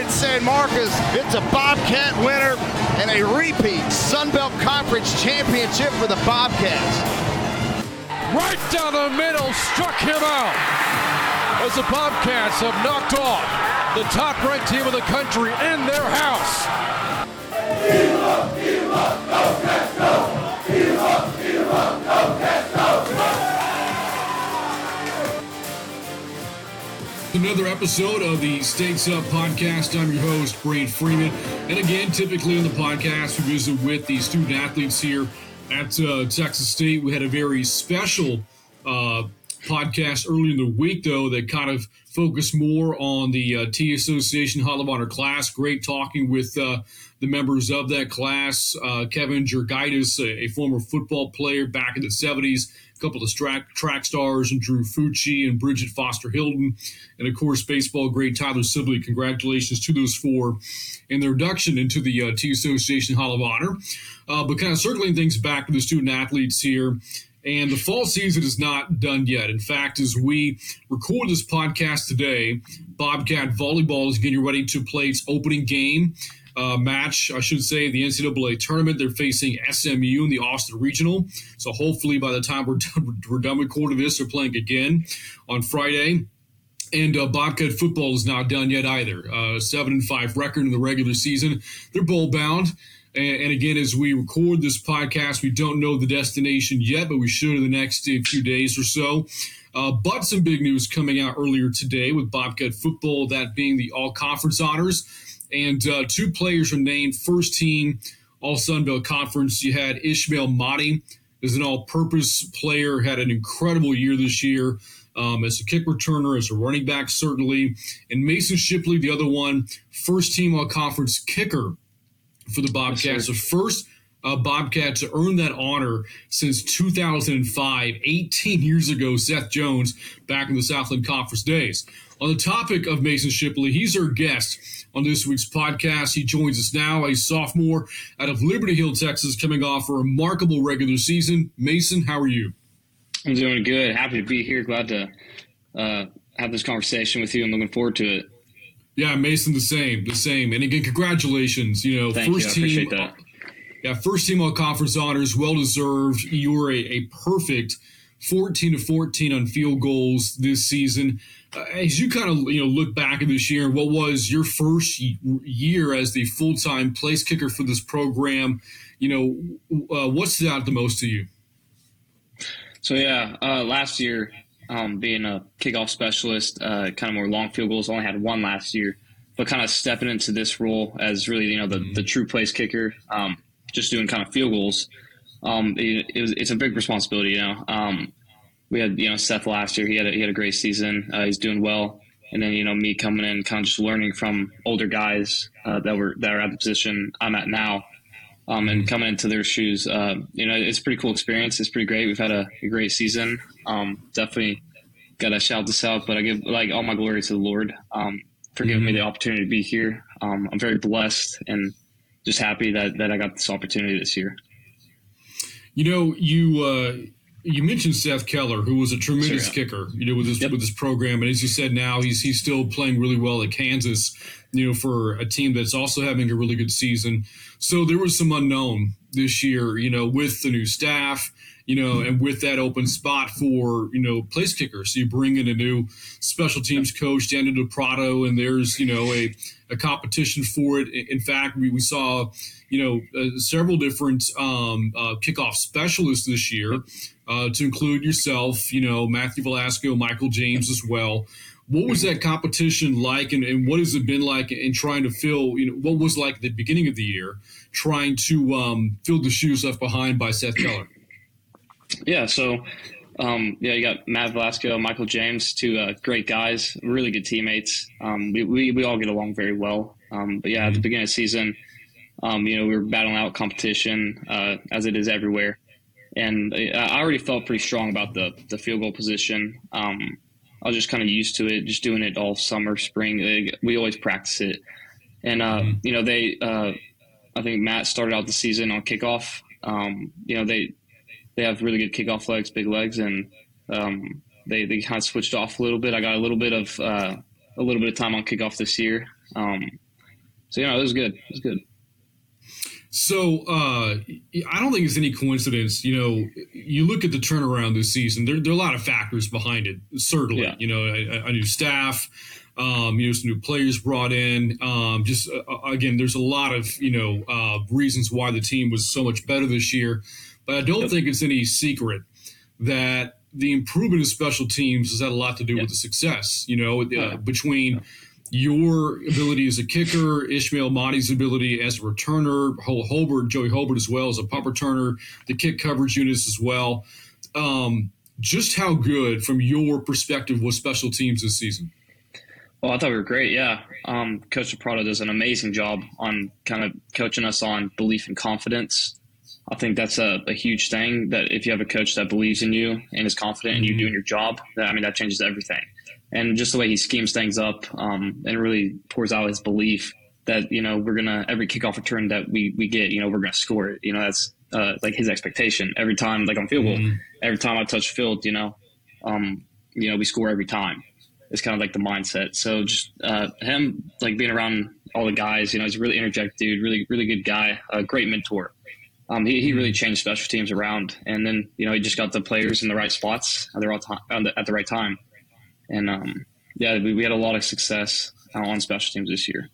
in San Marcos. It's a Bobcat winner and a repeat Sun Belt Conference championship for the Bobcats. Right down the middle, struck him out. As the Bobcats have knocked off the top ranked team in the country in their house. Another episode of the States Up podcast. I'm your host, Brain Freeman. And again, typically on the podcast, we visit with the student athletes here at uh, Texas State. We had a very special uh, podcast early in the week, though, that kind of focused more on the uh, T Association Hall of Honor class. Great talking with uh, the members of that class. Uh, Kevin Jurgaitis, a, a, former football player back in the 70s, a couple of track, track stars, and Drew Fucci and Bridget Foster Hilton, and of course, baseball great Tyler Sibley. Congratulations to those four and their induction into the uh, T Association Hall of Honor. Uh, but kind of circling things back to the student athletes here. And the fall season is not done yet. In fact, as we record this podcast today, Bobcat Volleyball is getting ready to play its opening game uh, match, I should say, the NCAA tournament. They're facing SMU in the Austin Regional. So hopefully, by the time we're done, we're done recording this, they're playing again on Friday. And uh, Bobcat football is not done yet either. Uh, seven and five record in the regular season. They're bowl bound. And, and, again, as we record this podcast, we don't know the destination yet, but we should in the next few days or so. Uh, but some big news coming out earlier today with Bobcat football, that being the all conference honors. And uh, two players were named first team All Sun Belt Conference. You had Ishmael Mahdi as an all purpose player, had an incredible year this year. Um, as a kick returner, as a running back, certainly. And Mason Shipley, the other one, first team all conference kicker for the Bobcats. the first uh, Bobcat to earn that honor since 2005, 18 years ago, Seth Jones, back in the Southland Conference days. On the topic of Mason Shipley, he's our guest on this week's podcast. He joins us now, a sophomore out of Liberty Hill, Texas, coming off a remarkable regular season. Mason, how are you? I'm doing good. Happy to be here. Glad to uh, have this conversation with you. I'm looking forward to it. Yeah, Mason, the same, the same. And again, congratulations. You know, Thank first you. team. That. Yeah, first team all conference honors, well deserved. You were a, a, perfect 14 to 14 on field goals this season. Uh, as you kind of you know look back at this year, what was your first year as the full time place kicker for this program? You know, uh, what stood out the most to you? So yeah, uh, last year um, being a kickoff specialist, uh, kind of more long field goals. Only had one last year, but kind of stepping into this role as really you know the, the true place kicker, um, just doing kind of field goals. Um, it, it was, it's a big responsibility, you know. Um, we had you know Seth last year; he had a, he had a great season. Uh, he's doing well, and then you know me coming in, kind of just learning from older guys uh, that were that are at the position I'm at now. Um, and coming into their shoes, uh, you know, it's a pretty cool experience. It's pretty great. We've had a, a great season. Um, definitely got to shout this out, but I give like all my glory to the Lord um, for giving me the opportunity to be here. Um, I'm very blessed and just happy that, that I got this opportunity this year. You know, you uh, you mentioned Seth Keller, who was a tremendous sure, yeah. kicker, you know, with this yep. with this program, and as you said, now he's he's still playing really well at Kansas, you know, for a team that's also having a really good season. So there was some unknown this year, you know, with the new staff, you know, and with that open spot for, you know, place kickers. So you bring in a new special teams coach, Daniel Prado, and there's, you know, a, a competition for it. In fact, we, we saw, you know, uh, several different um, uh, kickoff specialists this year, uh, to include yourself, you know, Matthew Velasco, Michael James as well. What was that competition like, and, and what has it been like in trying to fill, you know, what was like the beginning of the year, trying to um, fill the shoes left behind by Seth Keller? Yeah, so um, yeah, you got Matt Velasco, Michael James, two uh, great guys, really good teammates. Um, we, we, we all get along very well. Um, but yeah, at the beginning of the season, um, you know, we were battling out competition uh, as it is everywhere, and I already felt pretty strong about the the field goal position. I was just kind of used to it, just doing it all summer, spring. We always practice it, and uh, mm-hmm. you know, they. Uh, I think Matt started out the season on kickoff. Um, you know, they they have really good kickoff legs, big legs, and um, they they kind of switched off a little bit. I got a little bit of uh, a a little bit of time on kickoff this year. Um, so you know, it was good. It was good. So uh, I don't think it's any coincidence. You know, you look at the turnaround this season. There, there are a lot of factors behind it. Certainly, yeah. you know, a, a, new staff, um, you know, some new players brought in. Um, just uh, uh, again, there's a lot of you know uh, reasons why the team was so much better this year. But I don't yep. think it's any secret that the improvement of special teams has had a lot to do yep. with the success. You know, uh, between your ability as a kicker, Ishmael Mahdi's ability as a returner, Hobert, Joey Hobert as well as a punt returner, the kick coverage units as well. Um, just how good, from your perspective, was special teams this season? Well, I thought we were great. Yeah, um, Coach Prado does an amazing job on kind of coaching us on belief and confidence. I think that's a, a, huge thing. That if you have a coach that believes in you and is confident in you mm-hmm. doing your job, that I mean that changes everything and just the way he schemes things up um, and really pours out his belief that you know we're gonna every kickoff return that we we get you know we're gonna score it. You know that's uh, like his expectation. Every time like on field goal mm-hmm. every time I touch field you know um, you know we score every time. It's kind of like the mindset. So just uh, him like being around all the guys you know he's a really energetic dude really really good guy a great mentor. Um, he, he really changed special teams around. And then you know he just got the players in the right spots at the right time at the right time and um, yeah, we, we had a lot of success on special teams this year.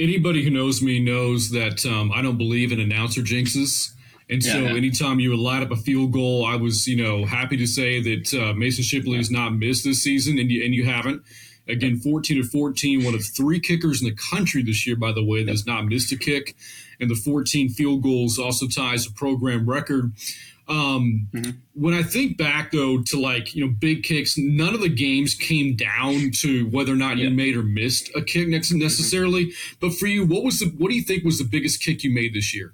Anybody who knows me knows that um, I don't believe in announcer jinxes. And so, yeah, anytime you would light up a field goal, I was, you know, happy to say that uh, Mason Shipley has not missed this season, and you, and you haven't. Again, 14 to 14, one of three kickers in the country this year, by the way, that has not missed a kick. And the 14 field goals also ties a program record. Um, mm-hmm. When I think back though to like you know big kicks, none of the games came down to whether or not yeah. you made or missed a kick mm-hmm. necessarily. Mm-hmm. But for you, what was the what do you think was the biggest kick you made this year?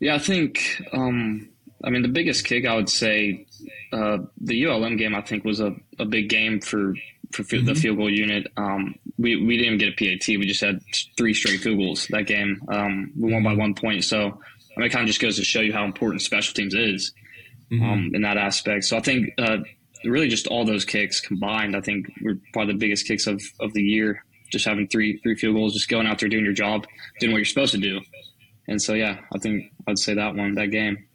Yeah, I think um, I mean the biggest kick I would say uh, the ULM game I think was a, a big game for for mm-hmm. the field goal unit. Um, we we didn't get a PAT. We just had three straight field goals that game. Um, we won by mm-hmm. one point, so I mean, it kind of just goes to show you how important special teams is mm-hmm. um, in that aspect. So I think uh, really just all those kicks combined, I think were probably the biggest kicks of, of the year. Just having three three field goals, just going out there doing your job, doing what you're supposed to do. And so yeah, I think I'd say that one, that game.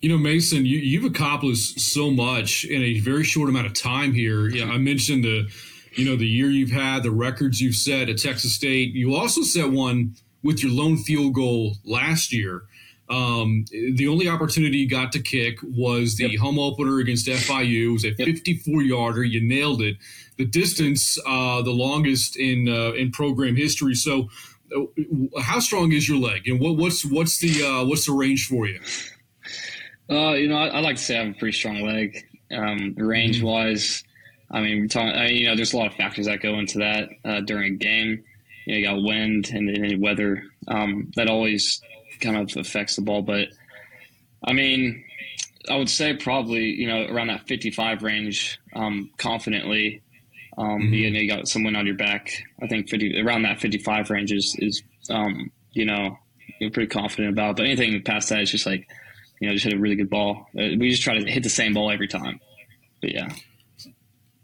You know, Mason, you, you've accomplished so much in a very short amount of time here. Yeah, I mentioned the, you know, the year you've had, the records you've set at Texas State. You also set one with your lone field goal last year. Um, the only opportunity you got to kick was the yep. home opener against FIU. It was a 54 yarder. You nailed it. The distance, uh, the longest in uh, in program history. So, uh, how strong is your leg, and what, what's what's the uh, what's the range for you? Uh, you know, I, I, like to say I have a pretty strong leg. Um, range wise, I mean, talking. I you know, there's a lot of factors that go into that uh, during a game you, know, you got wind and, and weather um, that always kind of affects the ball. But I mean, I would say probably you know around that 55 range um, confidently. Um, mm-hmm. you, know, you got someone on your back. I think 50 around that 55 range is, is um, you know you're pretty confident about. But anything past that is just like you know just hit a really good ball. Uh, we just try to hit the same ball every time. But yeah.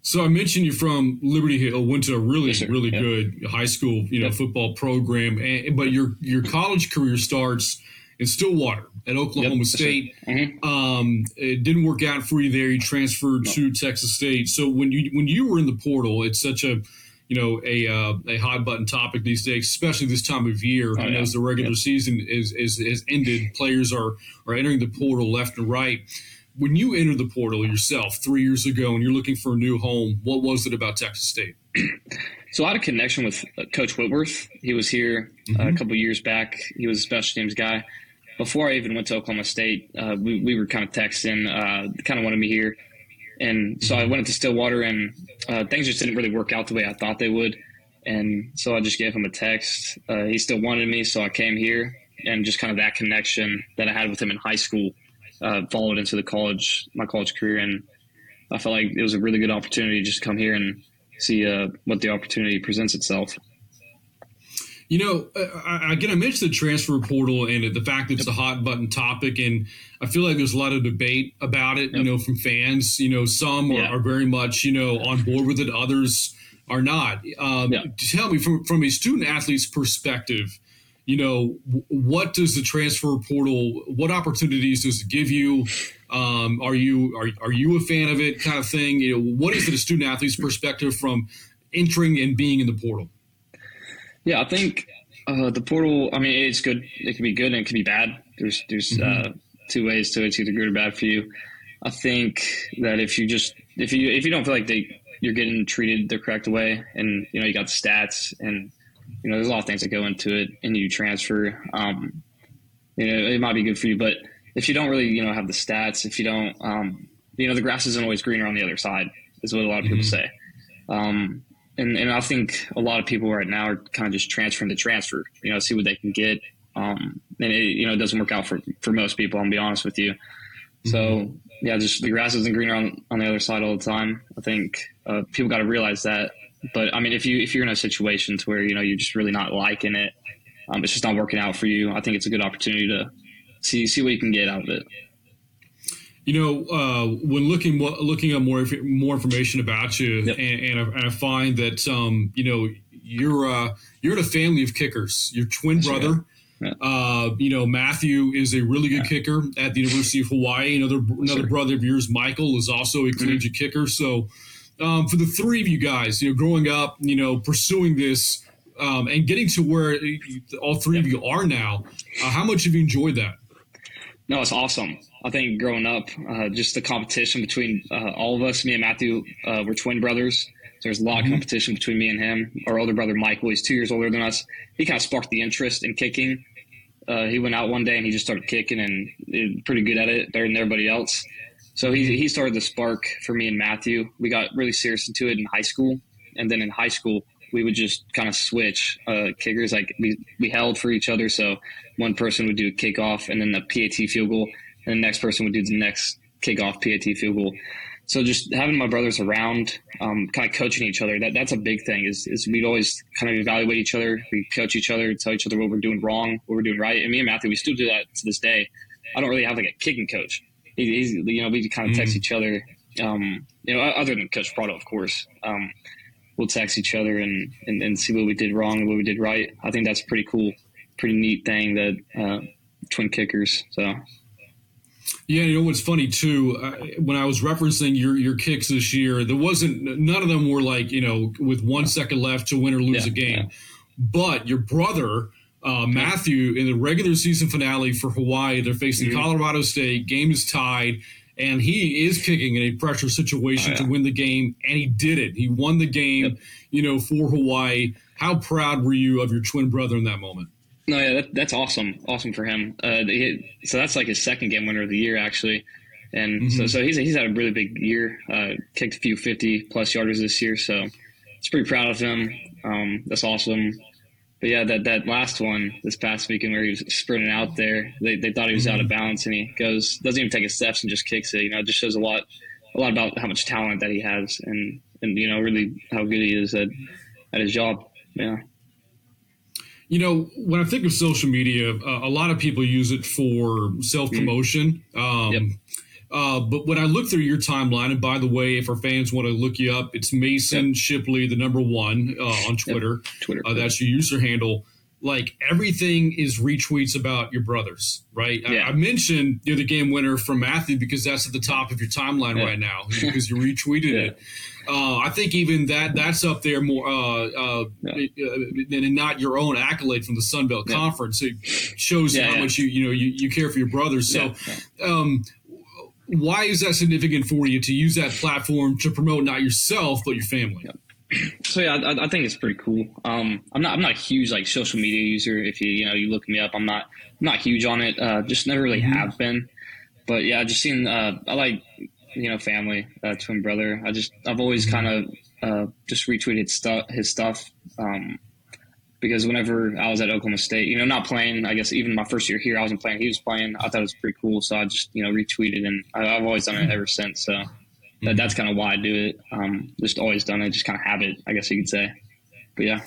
So I mentioned you're from Liberty Hill, went to a really, yes, really yep. good high school, you know, yep. football program, and, but your your college career starts in Stillwater at Oklahoma yep. State. Mm-hmm. Um, it didn't work out for you there. You transferred no. to Texas State. So when you when you were in the portal, it's such a you know a uh, a hot button topic these days, especially this time of year. Oh, and yeah. as the regular season is, is is ended, players are are entering the portal left and right when you entered the portal yourself three years ago and you're looking for a new home, what was it about Texas State? so I had a connection with uh, Coach Whitworth. He was here mm-hmm. uh, a couple years back. He was a special teams guy. Before I even went to Oklahoma State, uh, we, we were kind of texting, uh, kind of wanted me here. And so I mm-hmm. went into Stillwater, and uh, things just didn't really work out the way I thought they would. And so I just gave him a text. Uh, he still wanted me, so I came here. And just kind of that connection that I had with him in high school uh, followed into the college, my college career, and I felt like it was a really good opportunity to just come here and see uh, what the opportunity presents itself. You know, uh, again, I mentioned the transfer portal and the fact that it's a hot button topic, and I feel like there's a lot of debate about it. Yep. You know, from fans. You know, some yeah. are, are, very much you know on board with it. Others are not. Um, yeah. Tell me from from a student athlete's perspective. You know, what does the transfer portal? What opportunities does it give you? Um, are you are, are you a fan of it? Kind of thing. You know, what is it a student athlete's perspective from entering and being in the portal? Yeah, I think uh, the portal. I mean, it's good. It can be good and it can be bad. There's there's mm-hmm. uh, two ways to it. It's either good or bad for you. I think that if you just if you if you don't feel like they you're getting treated the correct way, and you know you got the stats, and you know there's a lot of things that go into it, and you transfer. Um, you know, it might be good for you, but if you don't really you know have the stats, if you don't, um, you know, the grass isn't always greener on the other side, is what a lot of people mm-hmm. say. Um, and and I think a lot of people right now are kind of just transferring to transfer, you know, see what they can get. Um, and it, you know, it doesn't work out for, for most people. I'm be honest with you. Mm-hmm. So yeah, just the grass isn't greener on, on the other side all the time. I think uh, people got to realize that. But I mean, if you if you're in a situation to where you know you're just really not liking it, um, it's just not working out for you. I think it's a good opportunity to see see what you can get out of it. You know, uh, when looking looking up more more information about you, yep. and, and, I, and, I, find that um, you know you're uh, you're in a family of kickers. Your twin That's brother. Right. Yeah. Uh, you know, Matthew is a really good yeah. kicker at the University of Hawaii. Another another sure. brother of yours, Michael, is also a collegiate mm-hmm. kicker. So, um, for the three of you guys, you know, growing up, you know, pursuing this um, and getting to where all three yeah. of you are now, uh, how much have you enjoyed that? No, it's awesome. I think growing up, uh, just the competition between uh, all of us, me and Matthew, uh, we're twin brothers. So There's a lot mm-hmm. of competition between me and him. Our older brother Michael, he's two years older than us. He kind of sparked the interest in kicking. Uh, he went out one day and he just started kicking and pretty good at it better than everybody else. So he, he started the spark for me and Matthew. We got really serious into it in high school. And then in high school, we would just kind of switch uh, kickers. Like we, we held for each other. So one person would do a kickoff and then the PAT field goal and the next person would do the next kickoff PAT field goal. So just having my brothers around, um, kind of coaching each other, that, that's a big thing is, is we'd always kind of evaluate each other. We coach each other, tell each other what we're doing wrong, what we're doing right. And me and Matthew, we still do that to this day. I don't really have like a kicking coach. he's, you know, we kind of text mm each other, um, you know, other than Coach Prado, of course. Um, we'll text each other and, and, and, see what we did wrong and what we did right. I think that's a pretty cool, pretty neat thing that uh, twin kickers. So yeah, you know what's funny too? Uh, when I was referencing your your kicks this year, there wasn't none of them were like you know with one second left to win or lose yeah, a game. Yeah. But your brother uh, Matthew in the regular season finale for Hawaii, they're facing mm-hmm. Colorado State. Game is tied, and he is kicking in a pressure situation oh, yeah. to win the game, and he did it. He won the game, yep. you know, for Hawaii. How proud were you of your twin brother in that moment? No, yeah, that, that's awesome. Awesome for him. Uh, he, so that's like his second game winner of the year, actually. And mm-hmm. so, so he's, he's had a really big year. Uh, kicked a few 50 plus yarders this year. So it's pretty proud of him. Um, that's awesome. But yeah, that, that last one this past weekend where he was sprinting out there, they, they thought he was mm-hmm. out of mm-hmm. balance and he goes, doesn't even take his steps and just kicks it. You know, it just shows a lot, a lot about how much talent that he has and, and, you know, really how good he is at, at his job. Yeah. You know, when I think of social media, uh, a lot of people use it for self promotion. Mm. Um, yep. Uh, but when I look through your timeline, and by the way, if our fans want to look you up, it's Mason yep. Shipley, the number one uh, on Twitter. Yep. Twitter. Uh, that's your user handle like everything is retweets about your brothers, right? Yeah. I, I, mentioned you're the game winner from Matthew because that's at the top of your timeline yeah. right now because you retweeted yeah. it. Uh, I think even that that's up there more uh, uh, and not your own accolade from the Sun Belt Conference. It shows how much you you know you, you care for your brothers. So. Um, why is that significant for you to use that platform to promote not yourself but your family? so yeah, I, I, think it's pretty cool. Um, I'm not I'm not a huge like social media user. If you you know you look me up, I'm not I'm not huge on it. Uh, just never really mm-hmm. have been. But yeah, I just seen uh, I like you know family, uh, twin brother. I just I've always mm-hmm. kind of uh, just retweeted stuff his stuff. Um, because whenever I was at Oklahoma State, you know, not playing, I guess even my first year here, I wasn't playing. He was playing. I thought it was pretty cool, so I just you know retweeted, and I, have always done it ever since. So that, that's kind of why I do it. Um, just always done it, just kind of habit, I guess you could say. But yeah.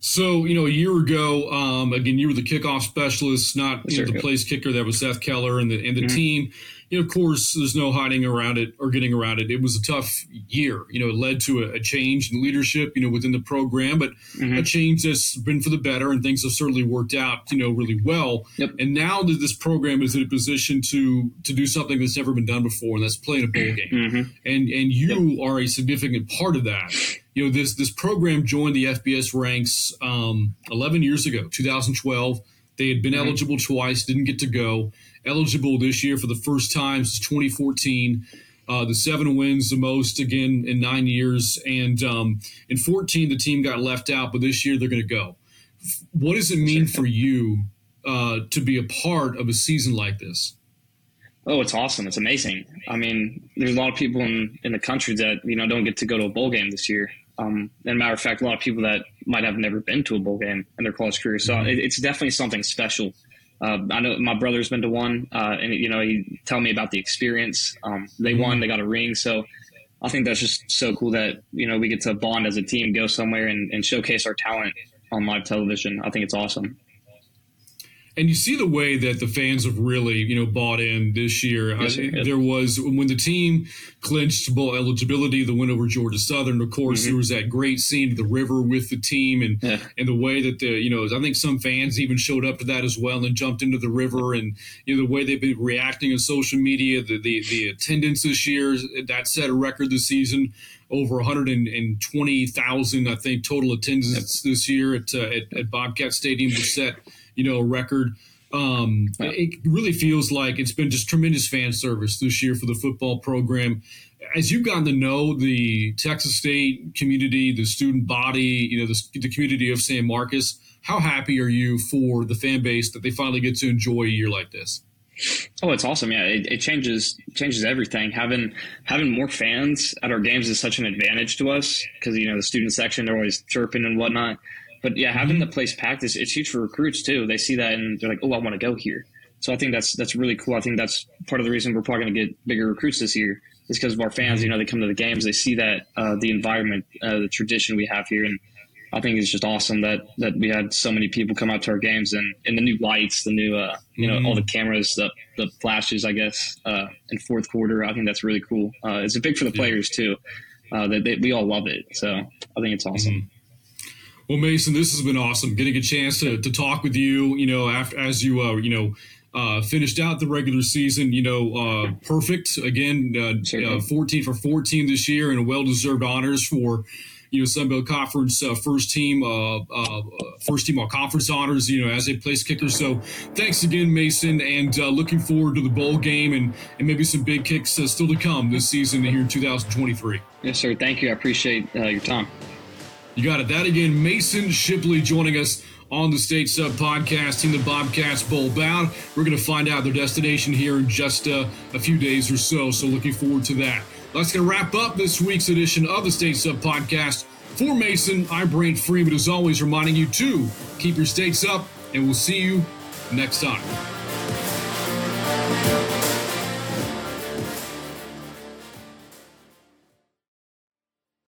So, you know, a year ago, um, again, you were the kickoff specialist, not you know, the place kicker. That was Seth Keller and the and the mm-hmm. team you know, of course, there's no hiding around it or getting around it. It was a tough year. You know, it led to a, a change in leadership, you know, within the program, but mm-hmm. a change that's been for the better, and things have certainly worked out, you know, really well. Yep. And now that this program is in a position to to do something that's never been done before, and that's playing a bowl game, mm-hmm. and and you yep. are a significant part of that. You know, this this program joined the FBS ranks um, 11 years ago, 2012. They had been mm-hmm. eligible twice, didn't get to go eligible this year for the first time since 2014. Uh, the seven wins, the most again in nine years, and um, in 14 the team got left out, but this year they're going to go. What does it mean for you uh, to be a part of a season like this? Oh, it's awesome! It's amazing. I mean, there's a lot of people in, in the country that you know don't get to go to a bowl game this year. Um, and matter of fact, a lot of people that might have never been to a bowl game in their college career. So mm-hmm. it, it's definitely something special uh, I know my brother's been to one, uh, and you know he tell me about the experience. Um, they mm-hmm. won, they got a ring, so I think that's just so cool that you know we get to bond as a team, go somewhere and, and showcase our talent on live television. I think it's awesome and you see the way that the fans have really, you know, bought in this year. Yes, I, there was when the team clinched bowl eligibility, the win over Georgia Southern. Of course, mm-hmm. there was that great scene of the river with the team, and yeah. and the way that the you know, I think some fans even showed up to that as well and jumped into the river, and you know the way they've been reacting on social media, the the, the attendance this year that set a record this season over 120,000, I think, total attendance this year at, uh, at, at Bobcat Stadium was set you know, record. Um, it really feels like it's been just tremendous fan service this year for the football program. As you've gotten to know the Texas State community, the student body, you know, the, the community of San Marcos, how happy are you for the fan base that they finally get to enjoy a year like this? Oh, it's awesome! Yeah, it, it, changes changes everything. Having having more fans at our games is such an advantage to us because you know the student section they're always chirping and whatnot. But yeah, having the place packed is it's huge for recruits too. They see that and they're like, oh, I want to go here. So I think that's that's really cool. I think that's part of the reason we're probably going to get bigger recruits this year is because of our fans. You know, they come to the games, they see that uh, the environment, uh, the tradition we have here, and I think it's just awesome that that we had so many people come out to our games and, and the new lights, the new uh, you know mm all the cameras, the the flashes, I guess, uh, in fourth quarter. I think that's really cool. Uh, it's big for the players too. Uh, that they, we all love it. So I think it's awesome. Mm-hmm. Well, Mason, this has been awesome. Getting a chance to, to talk with you, you know, after as you uh, you know uh, finished out the regular season, you know, uh, perfect again, uh, uh 14 for 14 this year, and well deserved honors for you know Sun Belt Conference uh, first team, uh, uh, first team all conference honors. You know, as a place kicker. So thanks again, Mason, and uh, looking forward to the bowl game and and maybe some big kicks uh, still to come this season here in 2023. Yes, sir. Thank you. I appreciate uh, your time. You got it. That again, Mason Shipley joining us on the States Up podcast, Team the Bobcats Bowl bound. We're going to find out their destination here in just uh, a few days or so. So looking forward to that. That's going to wrap up this week's edition of the States Up podcast. For Mason, I'm Brent Freeman, as always, reminding you to keep your states up, and we'll see you next time.